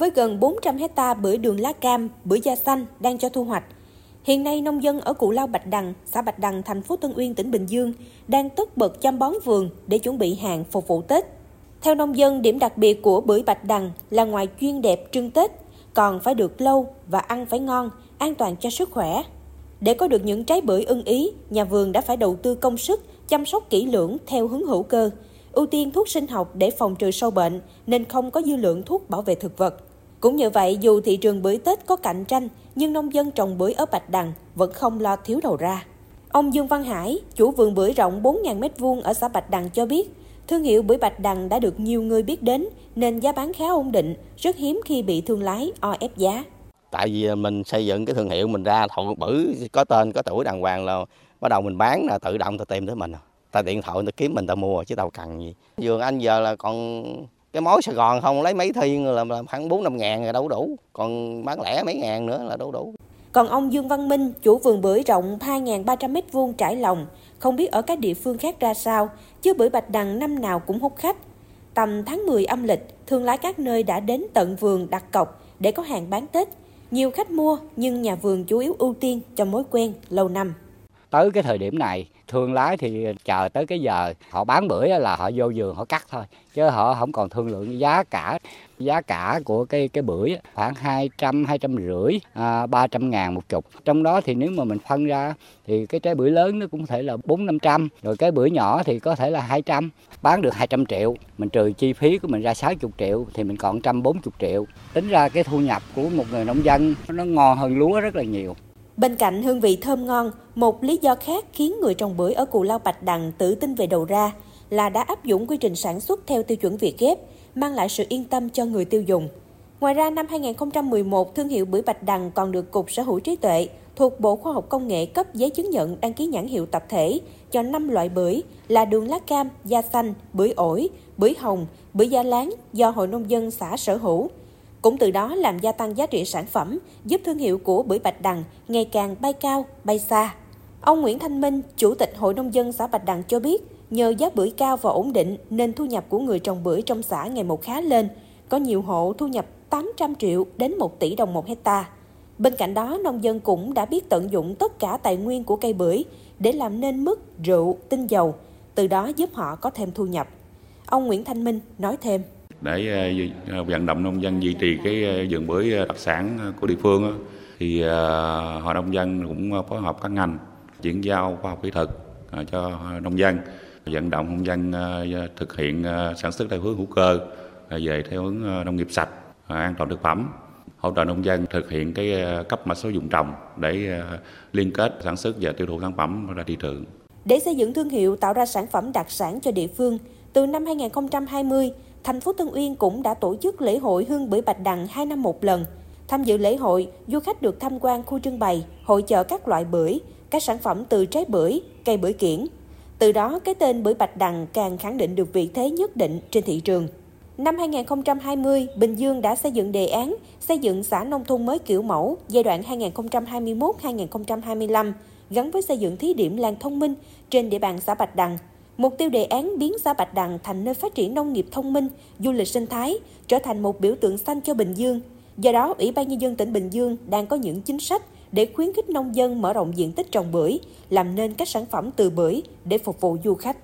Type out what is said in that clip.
với gần 400 hecta bưởi đường lá cam, bưởi da xanh đang cho thu hoạch. Hiện nay, nông dân ở Cụ Lao Bạch Đằng, xã Bạch Đằng, thành phố Tân Uyên, tỉnh Bình Dương đang tất bật chăm bón vườn để chuẩn bị hàng phục vụ Tết. Theo nông dân, điểm đặc biệt của bưởi Bạch Đằng là ngoài chuyên đẹp trưng Tết, còn phải được lâu và ăn phải ngon, an toàn cho sức khỏe. Để có được những trái bưởi ưng ý, nhà vườn đã phải đầu tư công sức, chăm sóc kỹ lưỡng theo hướng hữu cơ, ưu tiên thuốc sinh học để phòng trừ sâu bệnh nên không có dư lượng thuốc bảo vệ thực vật. Cũng như vậy, dù thị trường bưởi Tết có cạnh tranh, nhưng nông dân trồng bưởi ở Bạch Đằng vẫn không lo thiếu đầu ra. Ông Dương Văn Hải, chủ vườn bưởi rộng 4.000 m2 ở xã Bạch Đằng cho biết, thương hiệu bưởi Bạch Đằng đã được nhiều người biết đến nên giá bán khá ổn định, rất hiếm khi bị thương lái o ép giá. Tại vì mình xây dựng cái thương hiệu mình ra thọ bưởi có tên có tuổi đàng hoàng là bắt đầu mình bán là tự động ta tìm tới mình. Ta điện thoại ta kiếm mình ta mua chứ đâu cần gì. Vườn anh giờ là còn cái mối Sài Gòn không lấy mấy thiên là, là khoảng bốn năm ngàn là đâu đủ còn bán lẻ mấy ngàn nữa là đâu đủ còn ông Dương Văn Minh, chủ vườn bưởi rộng 2.300 m2 trải lòng, không biết ở các địa phương khác ra sao, chứ bưởi bạch đằng năm nào cũng hút khách. Tầm tháng 10 âm lịch, thương lái các nơi đã đến tận vườn đặt cọc để có hàng bán Tết. Nhiều khách mua, nhưng nhà vườn chủ yếu ưu tiên cho mối quen lâu năm. Tới cái thời điểm này, thương lái thì chờ tới cái giờ họ bán bưởi là họ vô vườn họ cắt thôi chứ họ không còn thương lượng giá cả. Giá cả của cái cái bưởi khoảng 200 200 rưỡi à, 300 ngàn một chục. Trong đó thì nếu mà mình phân ra thì cái trái bưởi lớn nó cũng có thể là 4 500 rồi cái bưởi nhỏ thì có thể là 200 bán được 200 triệu mình trừ chi phí của mình ra 60 triệu thì mình còn 140 triệu. Tính ra cái thu nhập của một người nông dân nó ngon hơn lúa rất là nhiều. Bên cạnh hương vị thơm ngon, một lý do khác khiến người trồng bưởi ở Cù Lao Bạch Đằng tự tin về đầu ra là đã áp dụng quy trình sản xuất theo tiêu chuẩn Việt ghép, mang lại sự yên tâm cho người tiêu dùng. Ngoài ra, năm 2011, thương hiệu bưởi Bạch Đằng còn được Cục Sở hữu trí tuệ thuộc Bộ Khoa học Công nghệ cấp giấy chứng nhận đăng ký nhãn hiệu tập thể cho 5 loại bưởi là đường lá cam, da xanh, bưởi ổi, bưởi hồng, bưởi da láng do Hội Nông dân xã sở hữu. Cũng từ đó làm gia tăng giá trị sản phẩm, giúp thương hiệu của bưởi Bạch Đằng ngày càng bay cao, bay xa. Ông Nguyễn Thanh Minh, Chủ tịch Hội Nông dân xã Bạch Đằng cho biết, nhờ giá bưởi cao và ổn định nên thu nhập của người trồng bưởi trong xã ngày một khá lên. Có nhiều hộ thu nhập 800 triệu đến 1 tỷ đồng một hecta. Bên cạnh đó, nông dân cũng đã biết tận dụng tất cả tài nguyên của cây bưởi để làm nên mứt, rượu, tinh dầu, từ đó giúp họ có thêm thu nhập. Ông Nguyễn Thanh Minh nói thêm để ờ, ờ, vận động nông dân duy trì cái ờ, vườn bưởi đặc sản của địa phương thì hội nông dân cũng phối hợp các ngành chuyển giao khoa học kỹ thuật cho nông dân vận động nông dân thực hiện sản xuất theo hướng hữu cơ về theo hướng nông nghiệp sạch an toàn thực phẩm hỗ trợ nông dân thực hiện cái cấp mã số dùng trồng để liên kết sản xuất và tiêu thụ sản phẩm ra thị trường. Để xây dựng thương hiệu tạo ra sản phẩm đặc sản cho địa phương, từ năm 2020, thành phố Tân Uyên cũng đã tổ chức lễ hội Hương Bưởi Bạch Đằng hai năm một lần. Tham dự lễ hội, du khách được tham quan khu trưng bày, hội chợ các loại bưởi, các sản phẩm từ trái bưởi, cây bưởi kiển. Từ đó, cái tên bưởi Bạch Đằng càng khẳng định được vị thế nhất định trên thị trường. Năm 2020, Bình Dương đã xây dựng đề án xây dựng xã nông thôn mới kiểu mẫu giai đoạn 2021-2025 gắn với xây dựng thí điểm làng thông minh trên địa bàn xã Bạch Đằng Mục tiêu đề án biến xã Bạch Đằng thành nơi phát triển nông nghiệp thông minh, du lịch sinh thái, trở thành một biểu tượng xanh cho Bình Dương. Do đó, Ủy ban Nhân dân tỉnh Bình Dương đang có những chính sách để khuyến khích nông dân mở rộng diện tích trồng bưởi, làm nên các sản phẩm từ bưởi để phục vụ du khách.